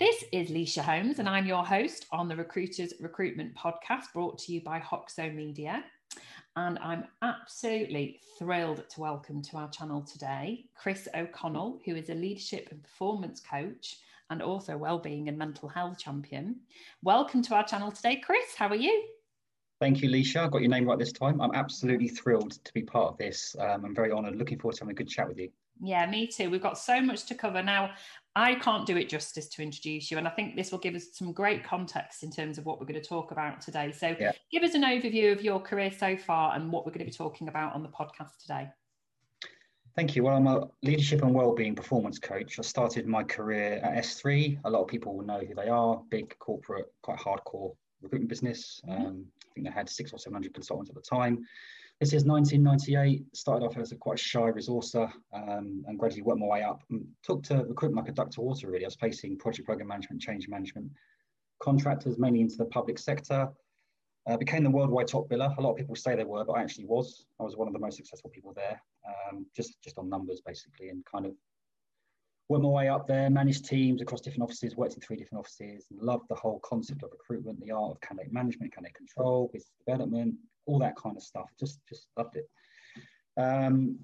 This is Lysha Holmes, and I'm your host on the Recruiters Recruitment Podcast brought to you by Hoxo Media. And I'm absolutely thrilled to welcome to our channel today Chris O'Connell, who is a leadership and performance coach and also well-being and mental health champion. Welcome to our channel today, Chris. How are you? Thank you, Lysha. I got your name right this time. I'm absolutely thrilled to be part of this. Um, I'm very honoured. Looking forward to having a good chat with you. Yeah, me too. We've got so much to cover now. I can't do it justice to introduce you, and I think this will give us some great context in terms of what we're going to talk about today. So, yeah. give us an overview of your career so far and what we're going to be talking about on the podcast today. Thank you. Well, I'm a leadership and wellbeing performance coach. I started my career at SThree. A lot of people will know who they are. Big corporate, quite hardcore recruitment business. Mm-hmm. Um, I think they had six or seven hundred consultants at the time. This is 1998. Started off as a quite shy resourcer um, and gradually worked my way up. And took to recruitment like a duck to water, really. I was placing project program management, change management contractors, mainly into the public sector. Uh, became the worldwide top biller. A lot of people say they were, but I actually was. I was one of the most successful people there, um, just just on numbers basically, and kind of worked my way up there. Managed teams across different offices, worked in three different offices, and loved the whole concept of recruitment, the art of candidate management, candidate control, business development, all that kind of stuff. Just just loved it. Um,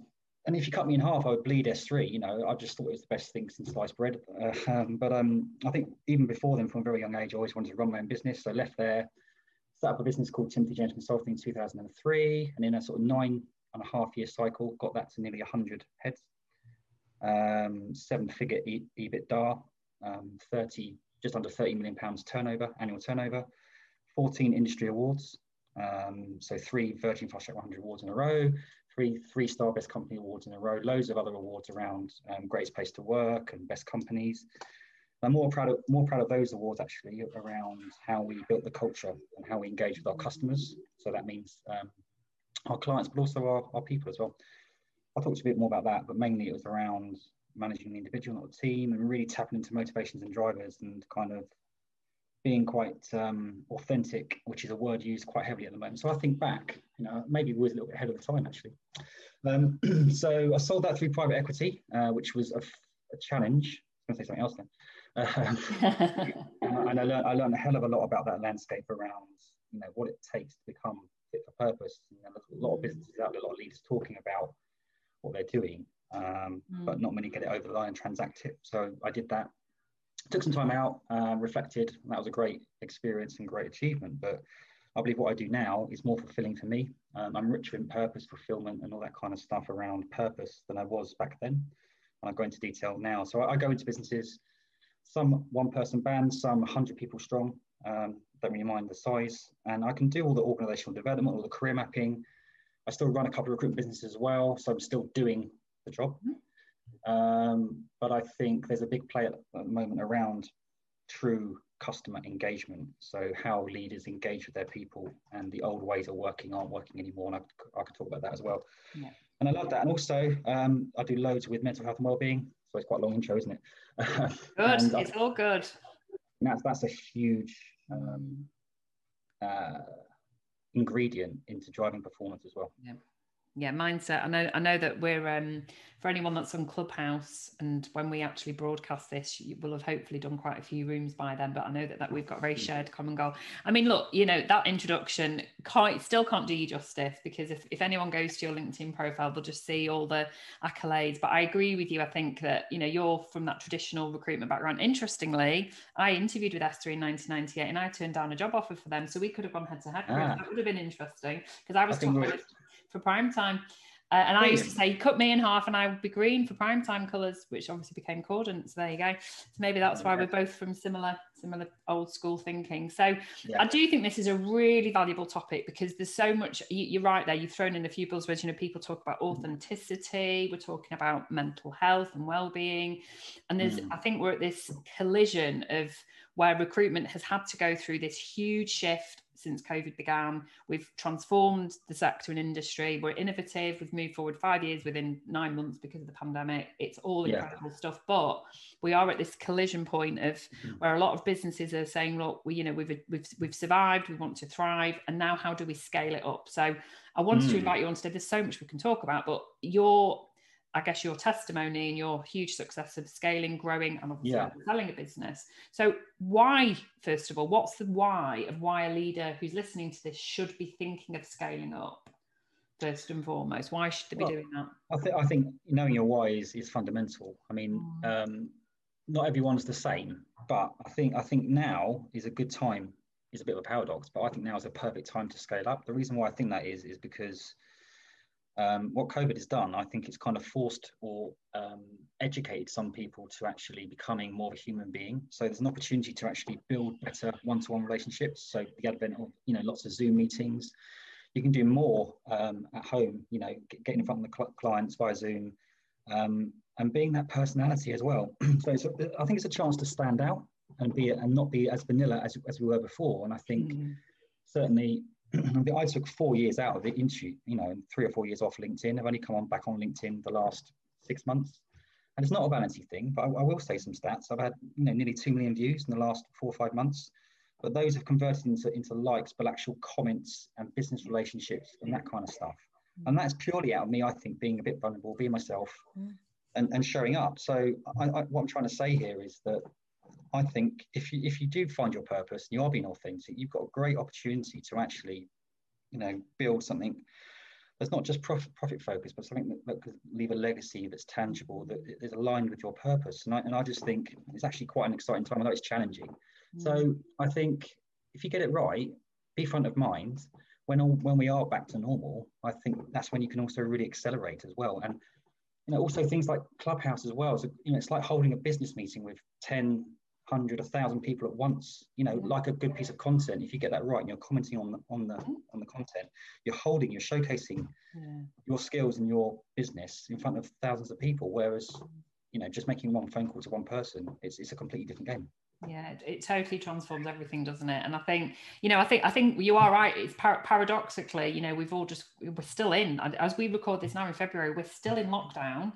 and if you cut me in half, I would bleed SThree. You know, I just thought it was the best thing since sliced bread. Uh, um, but um, I think even before then, from a very young age, I always wanted to run my own business. So I left there, set up a business called Timothy James Consulting in 2003, and in a sort of nine and a half year cycle, got that to nearly 100 heads, um, seven-figure e- EBITDA, um, 30, just under 30 million pounds turnover, annual turnover, 14 industry awards, um, so three Virgin Fast Track 100 awards in a row, three three star best company awards in a row, loads of other awards around um, greatest place to work and best companies. I'm more proud of more proud of those awards actually around how we built the culture and how we engage with our customers. So that means um, our clients, but also our, our people as well. I'll talk to you a bit more about that, but mainly it was around managing the individual, not the team, and really tapping into motivations and drivers and kind of being quite um, authentic, which is a word used quite heavily at the moment. So I think back, you know, maybe we was a little bit ahead of the time actually. Um, so I sold that through private equity, uh, which was a, a challenge. I was going to say something else then. Um, and I learned, I learned a hell of a lot about that landscape around, you know, what it takes to become fit for purpose. You know, there's a lot of businesses out there, a lot of leaders talking about what they're doing, um, mm. but not many get it over the line and transact it. So I did that took some time out, uh, reflected. that was a great experience and great achievement. But I believe what I do now is more fulfilling for me. Um, I'm richer in purpose, fulfillment, and all that kind of stuff around purpose than I was back then. And I go into detail now. So I, I go into businesses, some one person bands, some 100 people strong. Um, don't really mind the size. And I can do all the organizational development, all the career mapping. I still run a couple of recruitment businesses as well. So I'm still doing the job. Um, but I think there's a big play at the moment around true customer engagement. So how leaders engage with their people and the old ways of working aren't working anymore. And I, I could talk about that as well. Yeah. And I love that. And also, um, I do loads with mental health and wellbeing. So it's quite a long intro, isn't it? Good. it's all good. That's that's a huge um, uh, ingredient into driving performance as well. Yeah yeah mindset i know i know that we're um for anyone that's on clubhouse and when we actually broadcast this you will have hopefully done quite a few rooms by then but i know that, that we've got a very mm. shared common goal. I mean look you know that introduction quite still can't do you justice because if, if anyone goes to your linkedin profile they'll just see all the accolades. But i agree with you. I think that you know you're from that traditional recruitment background. Interestingly i interviewed with SThree in 1998 and i turned down a job offer for them so we could have gone head to head ah. that would have been interesting because i was talking for prime time. Uh, and I used to say, cut me in half and I would be green for prime time colours, which obviously became cordant. So there you go. So maybe that's why we're both from similar, similar old school thinking. So yeah. I do think this is a really valuable topic because there's so much, you, are right there, you've thrown in a few buzzwords. You know, people talk about authenticity, we're talking about mental health and well-being. And there's, mm. I think we're at this collision of where recruitment has had to go through this huge shift since COVID began. We've transformed the sector and industry. We're innovative. We've moved forward five years within nine months because of the pandemic. It's all incredible yeah. stuff. But we are at this collision point of mm-hmm. where a lot of businesses are saying, look, we, you know, we've we've we've survived, we want to thrive, and now how do we scale it up? So I wanted mm. to invite you on today. There's so much we can talk about, but your I guess, your testimony and your huge success of scaling, growing, and obviously Yeah. selling a business. So, why, first of all, what's the why of why a leader who's listening to this should be thinking of scaling up? First and foremost, why should they be Well, doing that? I think I think knowing your why is, is fundamental. I mean, Mm. um, not everyone's the same, but I think I think now is a good time. Is a bit of a paradox, but I think now is a perfect time to scale up. The reason why I think that is is because um, what COVID has done, I think it's kind of forced or um, educated some people to actually becoming more of a human being. So there's an opportunity to actually build better one-to-one relationships. So the advent of you know lots of Zoom meetings, you can do more um, at home. You know, get, getting in front of the cl- clients via Zoom, um, and being that personality as well. so I think it's a chance to stand out and be and not be as vanilla as, as we were before. And I think Mm. certainly I took four years out of the industry, you know, three or four years off LinkedIn. I've only come on back on LinkedIn the last six months. And it's not a vanity thing, but I, I will say some stats. I've had, you know, nearly two million views in the last four or five months. But those have converted into, into likes, but actual comments and business relationships and that kind of stuff. And that's purely out of me, I think, being a bit vulnerable, being myself Mm. and, and showing up. So I, I, what I'm trying to say here is that I think if you if you do find your purpose and you are being authentic, you've got a great opportunity to actually, you know, build something that's not just profit profit focused, but something that, that could leave a legacy that's tangible, that is aligned with your purpose. And I and I just think it's actually quite an exciting time. I know it's challenging. Mm. So I think if you get it right, be front of mind. When all, when we are back to normal, I think that's when you can also really accelerate as well. And you know, also things like Clubhouse as well. So you know, it's like holding a business meeting with 10, 100, a 1,000 people at once. You know, Yeah. like a good piece of content. If you get that right, and you're commenting on the on the mm-hmm. on the content, you're holding, you're showcasing Yeah. your skills and your business in front of thousands of people. Whereas, you know, just making one phone call to one person, it's it's a completely different game. Yeah, it, it totally transforms everything, doesn't it? And I think, you know, I think I think you are right. It's par- paradoxically, you know, we've all just we're still in as we record this now in February, we're still in lockdown.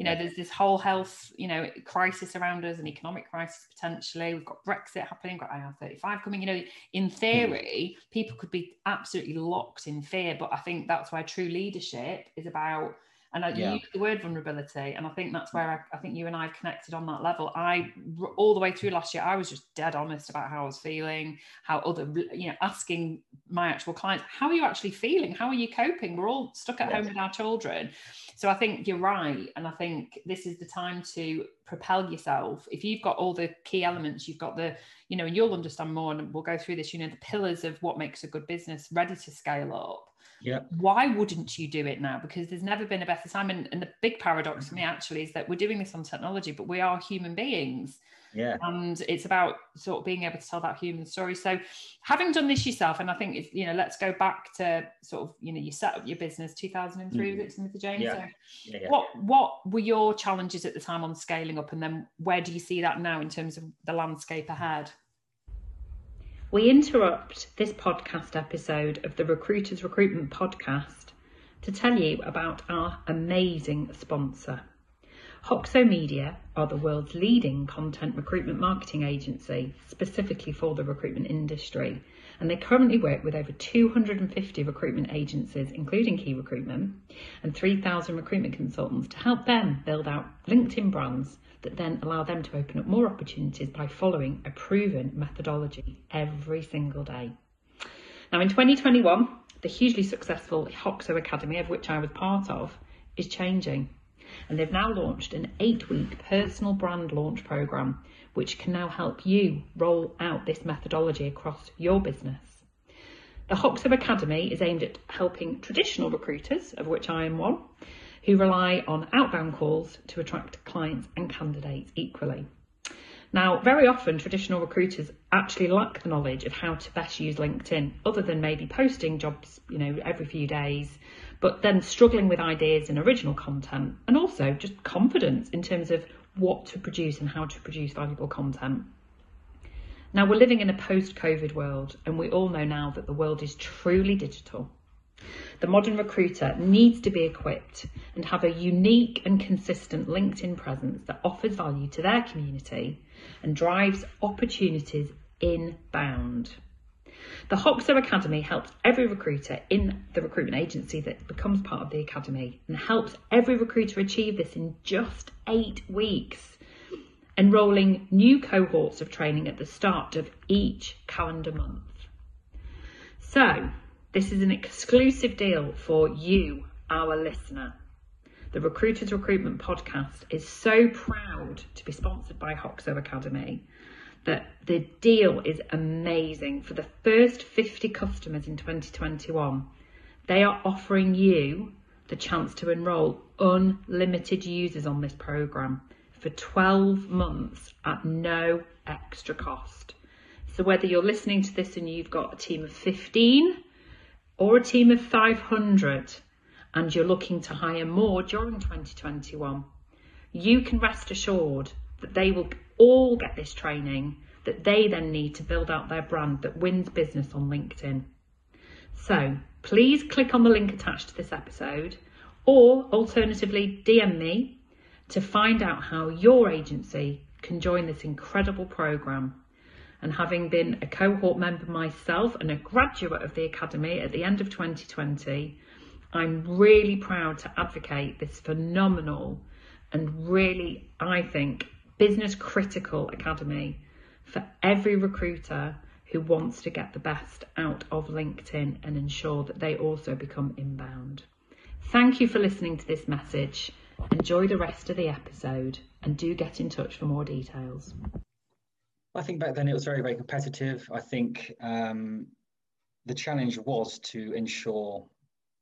You know, there's this whole health, you know, crisis around us, an economic crisis potentially. We've got Brexit happening, we've got IR35 coming. You know, in hmm. theory, people could be absolutely locked in fear, but I think that's where true leadership is about and I Yeah. use the word vulnerability, and I think that's mm. where I, I think you and I have connected on that level. I all the way through last year, I was just dead honest about how I was feeling, how other, you know, asking my actual clients, how are you actually feeling? How are you coping? We're all stuck at home with our children. So I think you're right, and I think this is the time to propel yourself. If you've got all the key elements, you've got the, you know, and you'll understand more, and we'll go through this. You know, the pillars of what makes a good business ready to scale up Yeah. why wouldn't you do it now? Because there's never been a better time. And, and the big paradox for me mm-hmm. actually is that we're doing this on technology, but we are human beings. Yeah. And it's about sort of being able to tell that human story. So having done this yourself, and I think it's, you know, let's go back to sort of, you know, you set up your business 2003, was mm-hmm. it Timothy James? Yeah. So Yeah. yeah. what what were your challenges at the time on scaling up? And then where do you see that now in terms of the landscape ahead? We interrupt this podcast episode of the Recruiters Recruitment Podcast to tell you about our amazing sponsor. Hoxo Media are the world's leading content recruitment marketing agency, specifically for the recruitment industry, and they currently work with over 250 recruitment agencies, including Qui Recruitment, and 3,000 recruitment consultants to help them build out LinkedIn brands that then allow them to open up more opportunities by following a proven methodology every single day. Now, in 2021, the hugely successful Hoxo Academy, of which I was part of, is changing. And they've now launched an eight week personal brand launch program, which can now help you roll out this methodology across your business. The Hoxo Academy is aimed at helping traditional recruiters, of which I am one, who rely on outbound calls to attract clients and candidates equally. Now, very often traditional recruiters actually lack the knowledge of how to best use LinkedIn, other than maybe posting jobs, you know, every few days, but then struggling with ideas and original content, and also just confidence in terms of what to produce and how to produce valuable content. Now, we're living in a post COVID world, and we all know now that the world is truly digital. The modern recruiter needs to be equipped and have a unique and consistent LinkedIn presence that offers value to their community and drives opportunities inbound. The Hoxo Academy helps every recruiter in the recruitment agency that becomes part of the academy and helps every recruiter achieve this in just eight weeks, enrolling new cohorts of training at the start of each calendar month. So, this is an exclusive deal for you, our listener. The Recruiters Recruitment Podcast is so proud to be sponsored by Hoxo Academy that the deal is amazing. For the first 50 customers in 2021, they are offering you the chance to enrol unlimited users on this program for 12 months at no extra cost. So, whether you're listening to this and you've got a team of 15 or a team of 500 and you're looking to hire more during 2021, you can rest assured that they will all get this training that they then need to build out their brand that wins business on LinkedIn. So please click on the link attached to this episode or alternatively DM me to find out how your agency can join this incredible program. And having been a cohort member myself and a graduate of the Academy at the end of 2020, I'm really proud to advocate this phenomenal and really, I think, business critical academy for every recruiter who wants to get the best out of LinkedIn and ensure that they also become inbound. Thank you for listening to this message. Enjoy the rest of the episode and do get in touch for more details. I think back then it was very, very competitive. I think um, the challenge was to ensure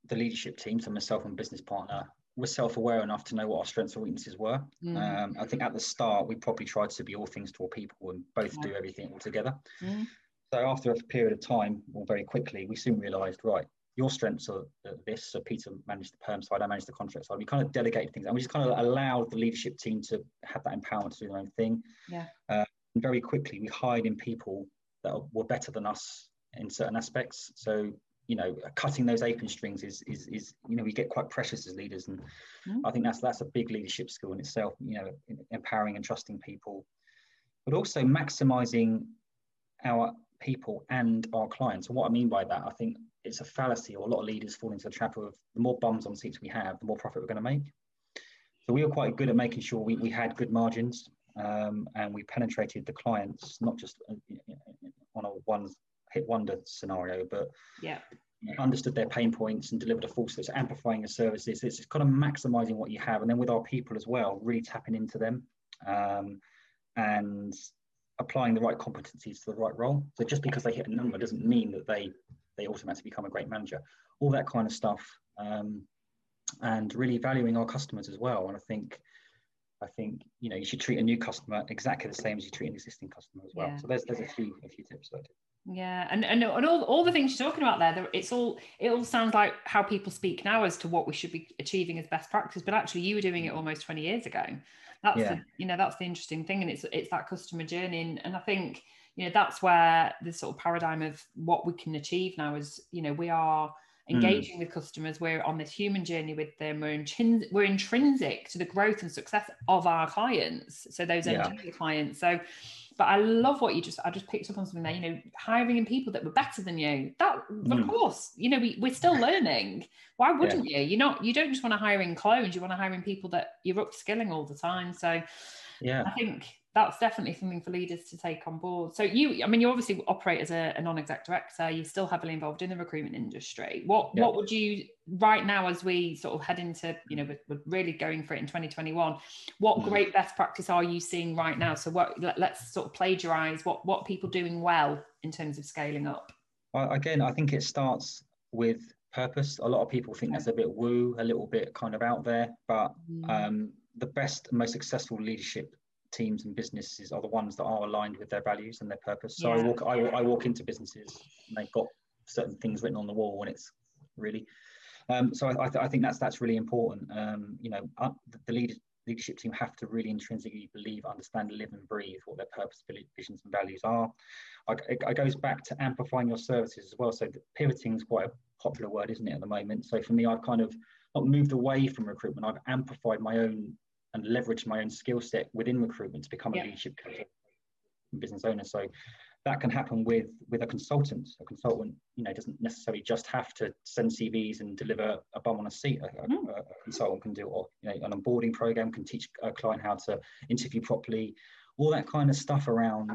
the leadership team, so myself and business partner, were self-aware enough to know what our strengths and weaknesses were. Mm. Um, I think at the start we probably tried to be all things to all people and both do everything all together. Mm. So after a period of time, or very quickly, we soon realised, right, your strengths are this. So Peter managed the perm side, I managed the contract side. We kind of delegated things, and we just kind of allowed the leadership team to have that empowerment to do their own thing. Yeah. Uh, and very quickly, we hired in people that were better than us in certain aspects. So you know cutting those apron strings is is is you know we get quite precious as leaders. And mm. i think that's that's a big leadership skill in itself you know empowering and trusting people but also maximizing our people and our clients. And what i mean by that i think it's a fallacy or a lot of leaders fall into the trap of the more bums on seats we have the more profit we're going to make. So we were quite good at making sure we, we had good margins um, and we penetrated the clients not just uh, on a one hit wonder scenario, but yeah, understood their pain points and delivered a full so it's amplifying the services. It's kind of maximizing what you have, and then with our people as well, really tapping into them um, and applying the right competencies to the right role. So just because they hit a number doesn't mean that they they automatically become a great manager. All that kind of stuff, um, and really valuing our customers as well. And I think I think you know you should treat a new customer exactly the same as you treat an existing customer as well. Yeah. So there's there's a few a few tips that I yeah, and and, and all, all the things you're talking about there, it's all it all sounds like how people speak now as to what we should be achieving as best practice. But actually, you were doing it almost 20 years ago. That's yeah. the, you know that's the interesting thing, and it's it's that customer journey, and, and I think you know that's where the sort of paradigm of what we can achieve now is you know we are hmm. engaging mm. with customers we're on this human journey with them we're, intrin- we're intrinsic to the growth and success of our clients so those yeah. clients so but I love what you just I just picked up on something there, you know, hiring in people that were better than you. That mm. of course, you know, we, we're still learning. Why wouldn't yeah. you? You're not you don't just want to hire in clones, you want to hire in people that you're upskilling all the time. So yeah, I think that's definitely something for leaders to take on board. So you, I mean, you obviously operate as a, a non-exec director. You're still heavily involved in the recruitment industry. What yeah. what would you right now as we sort of head into, you know, we're, we're really going for it in 2021. What mm. great best practice are you seeing right now? So what let, us sort of plagiarize what what people doing well in terms of scaling up. Again, I think it starts with purpose. A lot of people think that's a bit woo, a little bit kind of out there, but mm. um, the best, and most successful leadership teams and businesses are the ones that are aligned with their values and their purpose. So yeah. I walk I, I, walk into businesses and they've got certain things written on the wall and it's really um, so I, I, th- I, think that's that's really important. Um, you know, uh, the leader, leadership team have to really intrinsically believe, understand, live, and breathe what their purpose, visions, and values are. I, it, it, goes back to amplifying your services as well. So pivoting is quite a popular word, isn't it, at the moment? So for me, I've kind of not moved away from recruitment. I've amplified my own and leverage my own skill set within recruitment to become yeah. a leadership coach business owner. So that can happen with with a consultant. A consultant, you know, doesn't necessarily just have to send CVs and deliver a bum on a seat. A, mm. a, a consultant can do, or you know, an onboarding program can teach a client how to interview properly. All that kind of stuff around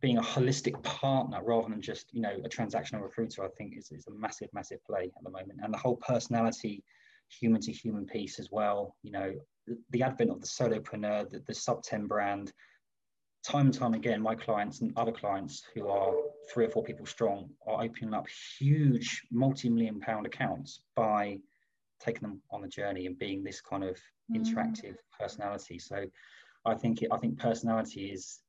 being a holistic partner rather than just you know a transactional recruiter i think is, is a massive massive play at the moment and the whole personality human to human piece as well you know the, advent of the solopreneur the, the sub 10 brand time and time again my clients and other clients who are three or four people strong are opening up huge multi-million pound accounts by taking them on the journey and being this kind of mm. interactive personality so i think it, i think personality is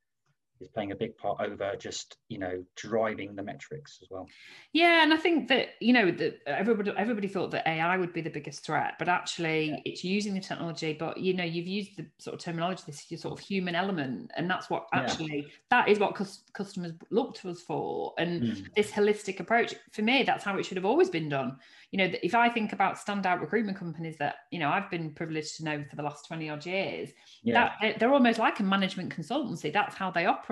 is playing a big part over just you know driving the metrics as well yeah and i think that you know that everybody everybody thought that ai would be the biggest threat but actually yeah. it's using the technology but you know you've used the sort of terminology this sort of human element and that's what actually yeah. that is what cus- customers look to us for and mm. this holistic approach for me that's how it should have always been done you know if i think about standout recruitment companies that you know i've been privileged to know for the last 20 odd years yeah. that they're almost like a management consultancy that's how they operate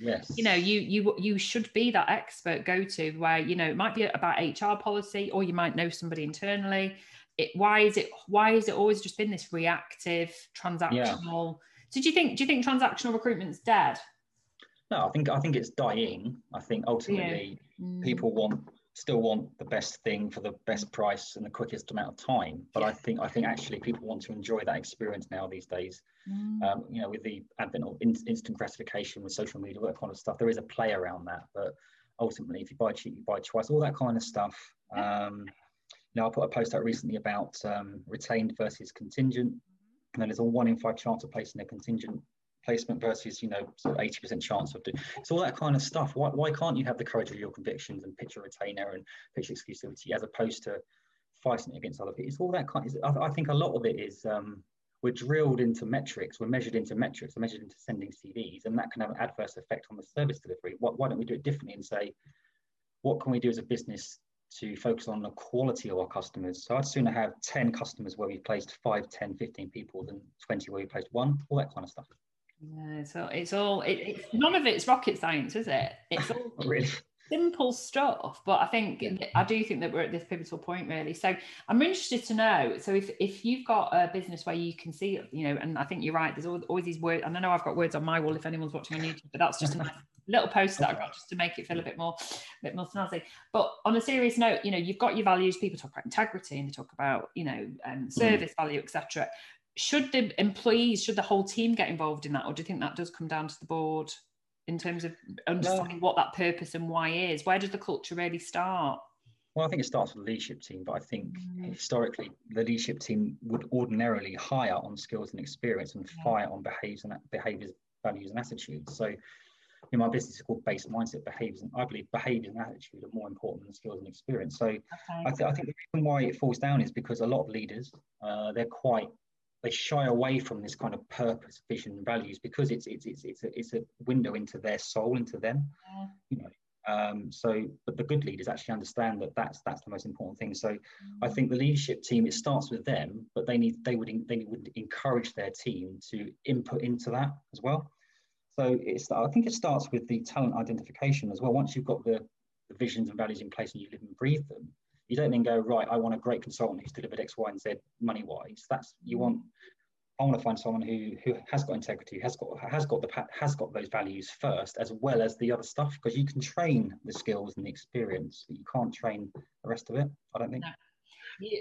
yes you know you you you should be that expert go to where you know it might be about hr policy or you might know somebody internally it why is it why has it always just been this reactive transactional yeah. so do you think do you think transactional recruitment's dead no i think i think it's dying i think ultimately yeah. mm. people want still want the best thing for the best price and the quickest amount of time. But I think I think actually people want to enjoy that experience now these days. Mm. Um, you know, with the advent of in, instant gratification with social media, all that kind of stuff, there is a play around that. But ultimately, if you buy cheap, you buy twice, all that kind of stuff. Um, you know, I put a post out recently about um, retained versus contingent. And then there's a one in five chance of placing a contingent placement versus you know sort of 80% chance of doing so all that kind of stuff why, why can't you have the courage of your convictions and pitch a retainer and pitch exclusivity as opposed to fighting against other people it's all that kind of, I, I think a lot of it is um, we're drilled into metrics we're measured into metrics we're measured into sending cvs and that can have an adverse effect on the service delivery why, why don't we do it differently and say what can we do as a business to focus on the quality of our customers. So I'd sooner have 10 customers where we've placed 5, 10, 15 people than 20 where we placed one, all that kind of stuff. Yeah, so it's all it, it's none of it's rocket science, is it? It's all really simple stuff. But I think I do think that we're at this pivotal point, really. So I'm interested to know. So if if you've got a business where you can see, you know, and I think you're right. There's always, these words, and I know I've got words on my wall if anyone's watching on YouTube, but that's just a nice little post that I got just to make it feel a bit more, a bit more snazzy. But on a serious note, you know, you've got your values. People talk about integrity and they talk about, you know, um, mm. service mm. value, etc should the employees, should the whole team get involved in that, or do you think that does come down to the board in terms of understanding no. what that purpose and why is? Where does the culture really start? Well, I think it starts with the leadership team, but I think mm. historically the leadership team would ordinarily hire on skills and experience and yeah. fire on behaviors and behaviors, values and attitudes. So in my business is called base mindset behaviors and i believe behaviors and attitude are more important than skills and experience so okay. I, th- I, think the reason why it falls down is because a lot of leaders uh, they're quite they shy away from this kind of purpose, vision, and values because it's it's it's it's a, it's a window into their soul, into them. Yeah. You know. Um, so, but the good leaders actually understand that that's that's the most important thing. So, mm-hmm. I think the leadership team it starts with them, but they need they would they would encourage their team to input into that as well. So, it's I think it starts with the talent identification as well. Once you've got the, the visions and values in place and you live and breathe them, you don't then go, right, I want a great consultant who's delivered X, Y, and Z money wise. That's you mm. want I want to find someone who who has got integrity, has got has got the has got those values first, as well as the other stuff, because you can train the skills and the experience, but you can't train the rest of it. I don't think. No.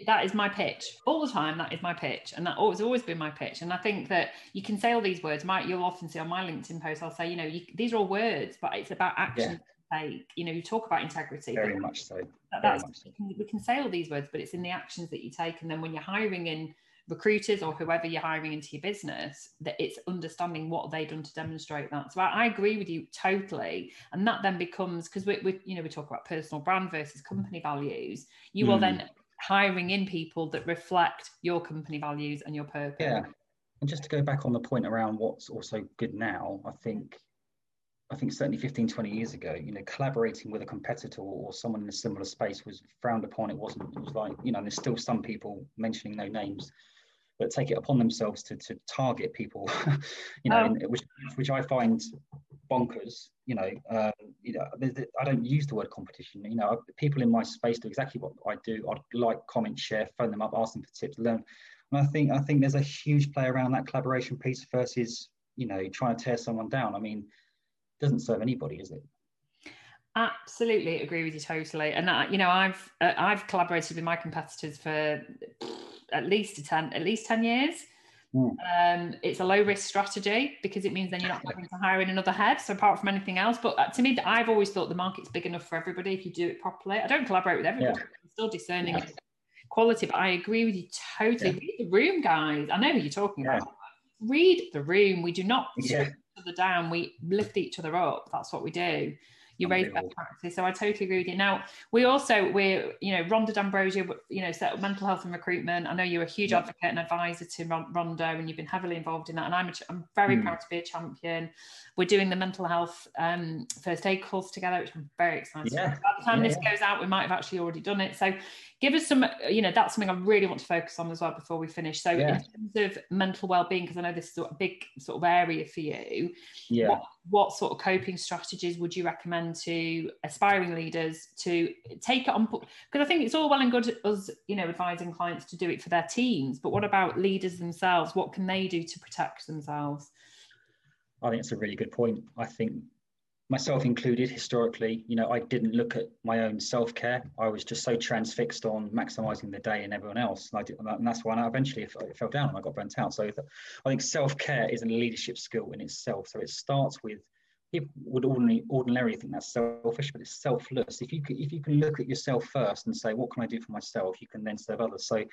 That is my pitch all the time. That is my pitch, and that always always been my pitch. And I think that you can say all these words. Might you'll often see on my LinkedIn post, I'll say, you know, you, these are all words, but it's about action. Yeah take you know you talk about integrity very much so. very much so. We, can, say all these words but it's in the actions that you take and then when you're hiring in recruiters or whoever you're hiring into your business that it's understanding what they've done to demonstrate that. So I, I, agree with you totally and that then becomes because we, we you know we talk about personal brand versus company values. You mm. are then hiring in people that reflect your company values and your purpose. Yeah. And just to go back on the point around what's also good now i think I think certainly 15, 20 years ago, you know, collaborating with a competitor or someone in a similar space was frowned upon. It wasn't, it was like, you know, there's still some people mentioning no names that take it upon themselves to, to target people, you know, in, which, which I find bonkers. You know, um, you know, I don't use the word competition. You know, people in my space do exactly what I do. I'd like, comment, share, phone them up, ask them for tips, learn. And I think I think there's a huge play around that collaboration piece versus you know trying to tear someone down. I mean, doesn't serve anybody, is it? Absolutely agree with you totally. And uh, you know, I've uh, I've collaborated with my competitors for at least ten at least ten years. Mm. Um, it's a low risk strategy because it means then you're not having to hire in another head. So apart from anything else, but uh, to me, I've always thought the market's big enough for everybody if you do it properly. I don't collaborate with everybody. Yeah. I'm still discerning yeah. quality, but I agree with you totally. Yeah. Read the room, guys. I know who you're talking about. Read the room. We do not yeah. Other down. We lift each other up. That's what we do you raise best practice. So I totally agree with you. Now we also we're you know Rhonda D'Ambrosio, you know, set up mental health and recruitment. I know you're a huge yeah. advocate and advisor to Rhonda, and you've been heavily involved in that. And I'm a, I'm very mm. proud to be a champion. We're doing the mental health um, first aid course together, which I'm very excited. Yeah. By the time yeah, this goes out, we might have actually already done it. So give us some you know that's something i really want to focus on as well before we finish so yeah. in terms of mental well-being because i know this is a big sort of area for you yeah what, what, sort of coping strategies would you recommend to aspiring leaders to take it on because i think it's all well and good us you know advising clients to do it for their teams but what about leaders themselves? What can they do to protect themselves? I think it's a really good point. I think myself included historically you know i didn't look at my own self-care. I was just so transfixed on maximizing the day and everyone else. And, did, and that's why I eventually it fell down and i got burnt out. So i think self-care is a leadership skill in itself. So it starts with people would ordinarily ordinarily think that's selfish but it's selfless. If you can, if you can look at yourself first and say what can i do for myself? you can then serve others. So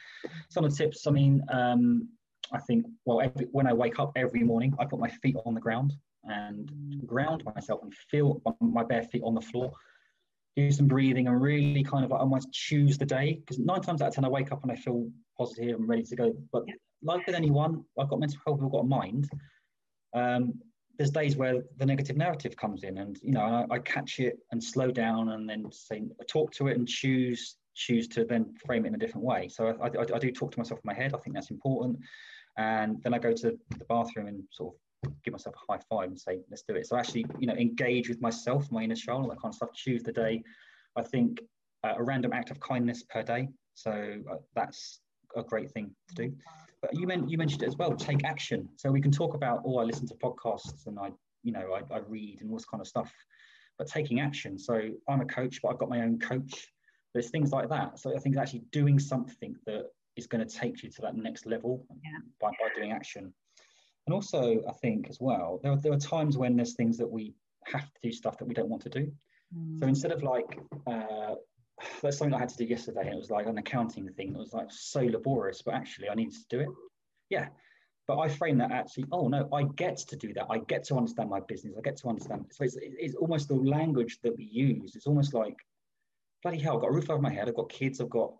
some of the tips i mean um, i think well every, when i wake up every morning i put my feet on the ground and ground myself and feel my bare feet on the floor. Do some breathing and really kind of like almost choose the day because nine times out of ten I wake up and I feel positive and ready to go. But like with anyone, I've got mental health, I've got a mind. Um, there's days where the negative narrative comes in, and you know I, I catch it and slow down, and then say talk to it and choose choose to then frame it in a different way. So I, I, I do talk to myself in my head. I think that's important, and then I go to the bathroom and sort of give myself a high five and say, let's do it. So actually, you know, engage with myself, my inner child, that kind of stuff. Choose the day. I think uh, a random act of kindness per day. So uh, that's a great thing to do. But you, men- you mentioned it as well. Take action. So we can talk about, oh, I listen to podcasts and I, you know, I, I read and all this kind of stuff. But taking action. So I'm a coach, but I've got my own coach. There's things like that. So I think actually doing something that is going to take you to that next level yeah. by, by doing action. And also, I think as well, there are, there are times when there's things that we have to do stuff that we don't want to do. Mm. So instead of like, uh, there's something I had to do yesterday, and it was like an accounting thing. It was like so laborious, but actually I needed to do it. Yeah. But I frame that actually, oh no, I get to do that. I get to understand my business. I get to understand. So it's, it's almost the language that we use. It's almost like, bloody hell, I've got a roof over my head. I've got kids. I've got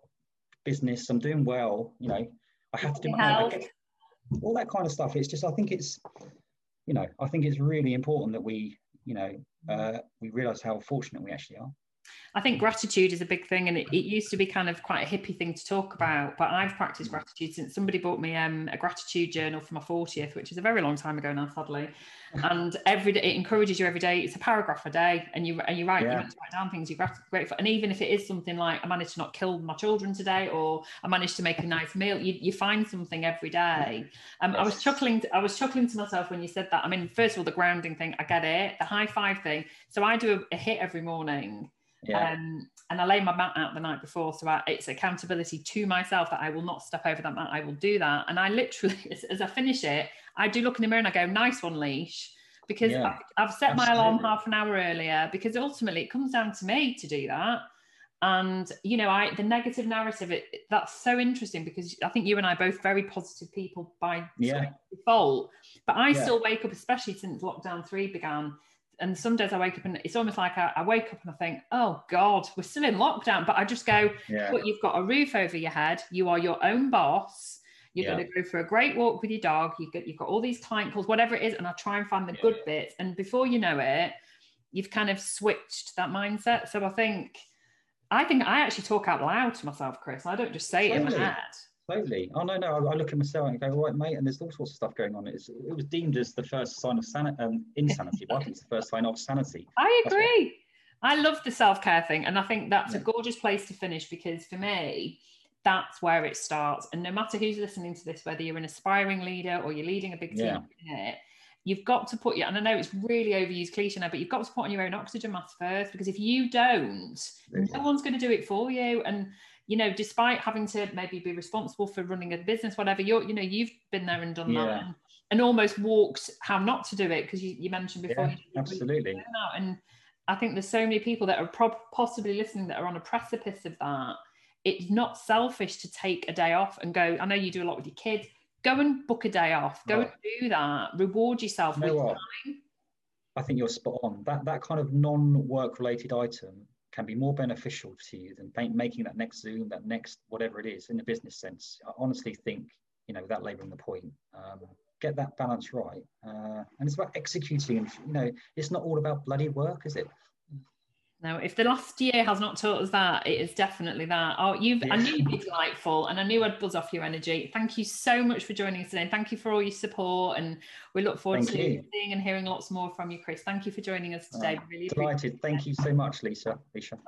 business. I'm doing well. You know, I have to do my, get, all that kind of stuff. It's just, I think it's, you know, I think it's really important that we, you know, uh, we realize how fortunate we actually are. I think gratitude is a big thing, and it, it, used to be kind of quite a hippie thing to talk about. But I've practiced gratitude since somebody bought me um, a gratitude journal for my 40th, which is a very long time ago now, sadly. And every day it encourages you every day. It's a paragraph a day, and you and you write, yeah. you write down things you're grateful. For. And even if it is something like I managed to not kill my children today, or I managed to make a nice meal, you, you find something every day. Um, yes. I was chuckling. To, I was chuckling to myself when you said that. I mean, first of all, the grounding thing, I get it. The high five thing. So I do a, a HIIT every morning yeah. Um, and I lay my mat out the night before, so I, it's accountability to myself that I will not step over that mat. I will do that, and I literally, as, as I finish it, I do look in the mirror and I go, "Nice one, leash," because yeah. I've, I've, set Absolutely. my alarm half an hour earlier. Because ultimately, it comes down to me to do that. And you know, I the negative narrative it, that's so interesting because I think you and I both very positive people by yeah. default, but I yeah. still wake up, especially since lockdown three began and some days I wake up and it's almost like I, I, wake up and I think, oh God, we're still in lockdown. But I just go, yeah. but you've got a roof over your head. You are your own boss. You're yeah. going to go for a great walk with your dog. You get, you've got all these client calls, whatever it is. And I try and find the yeah. good bits. And before you know it, you've kind of switched that mindset. So I think, I think I actually talk out loud to myself, Chris. I don't just say it in my head. Totally. Oh no, no. I, I look at myself and go, right, mate, and there's all sorts of stuff going on. It's, it was deemed as the first sign of san- um, insanity, but I think it's the first sign of sanity. I agree. I love the self care thing, and I think that's yeah. a gorgeous place to finish because for me, that's where it starts. And no matter who's listening to this, whether you're an aspiring leader or you're leading a big team, yeah. you've got to put your, and I know it's really overused cliche now, but you've got to put on your own oxygen mask first because if you don't, really? no one's going to do it for you. And you know, despite having to maybe be responsible for running a business, whatever, you're, you know, you've been there and done yeah. that and, and, almost walked how not to do it because you, you, mentioned before. Yeah, you absolutely. And I think there's so many people that are pro- possibly listening that are on a precipice of that. It's not selfish to take a day off and go. I know you do a lot with your kids. Go and book a day off. Go right. and do that. Reward yourself you with what? time. I think you're spot on. That that kind of non-work related item can be more beneficial to you than making that next Zoom, that next whatever it is in the business sense. I honestly think, you know, without labouring the point, um, get that balance right. Uh, and it's about executing. And, you know, it's not all about bloody work, is it? No, if the last year has not taught us that, it is definitely that. Oh, you've yeah. I knew you'd be delightful and I knew I'd buzz off your energy. Thank you so much for joining us today. Thank you for all your support and we look forward Thank to you. seeing and hearing lots more from you, Chris. Thank you for joining us today. Uh, really delighted. Thank you so much, Lisa. Lisa.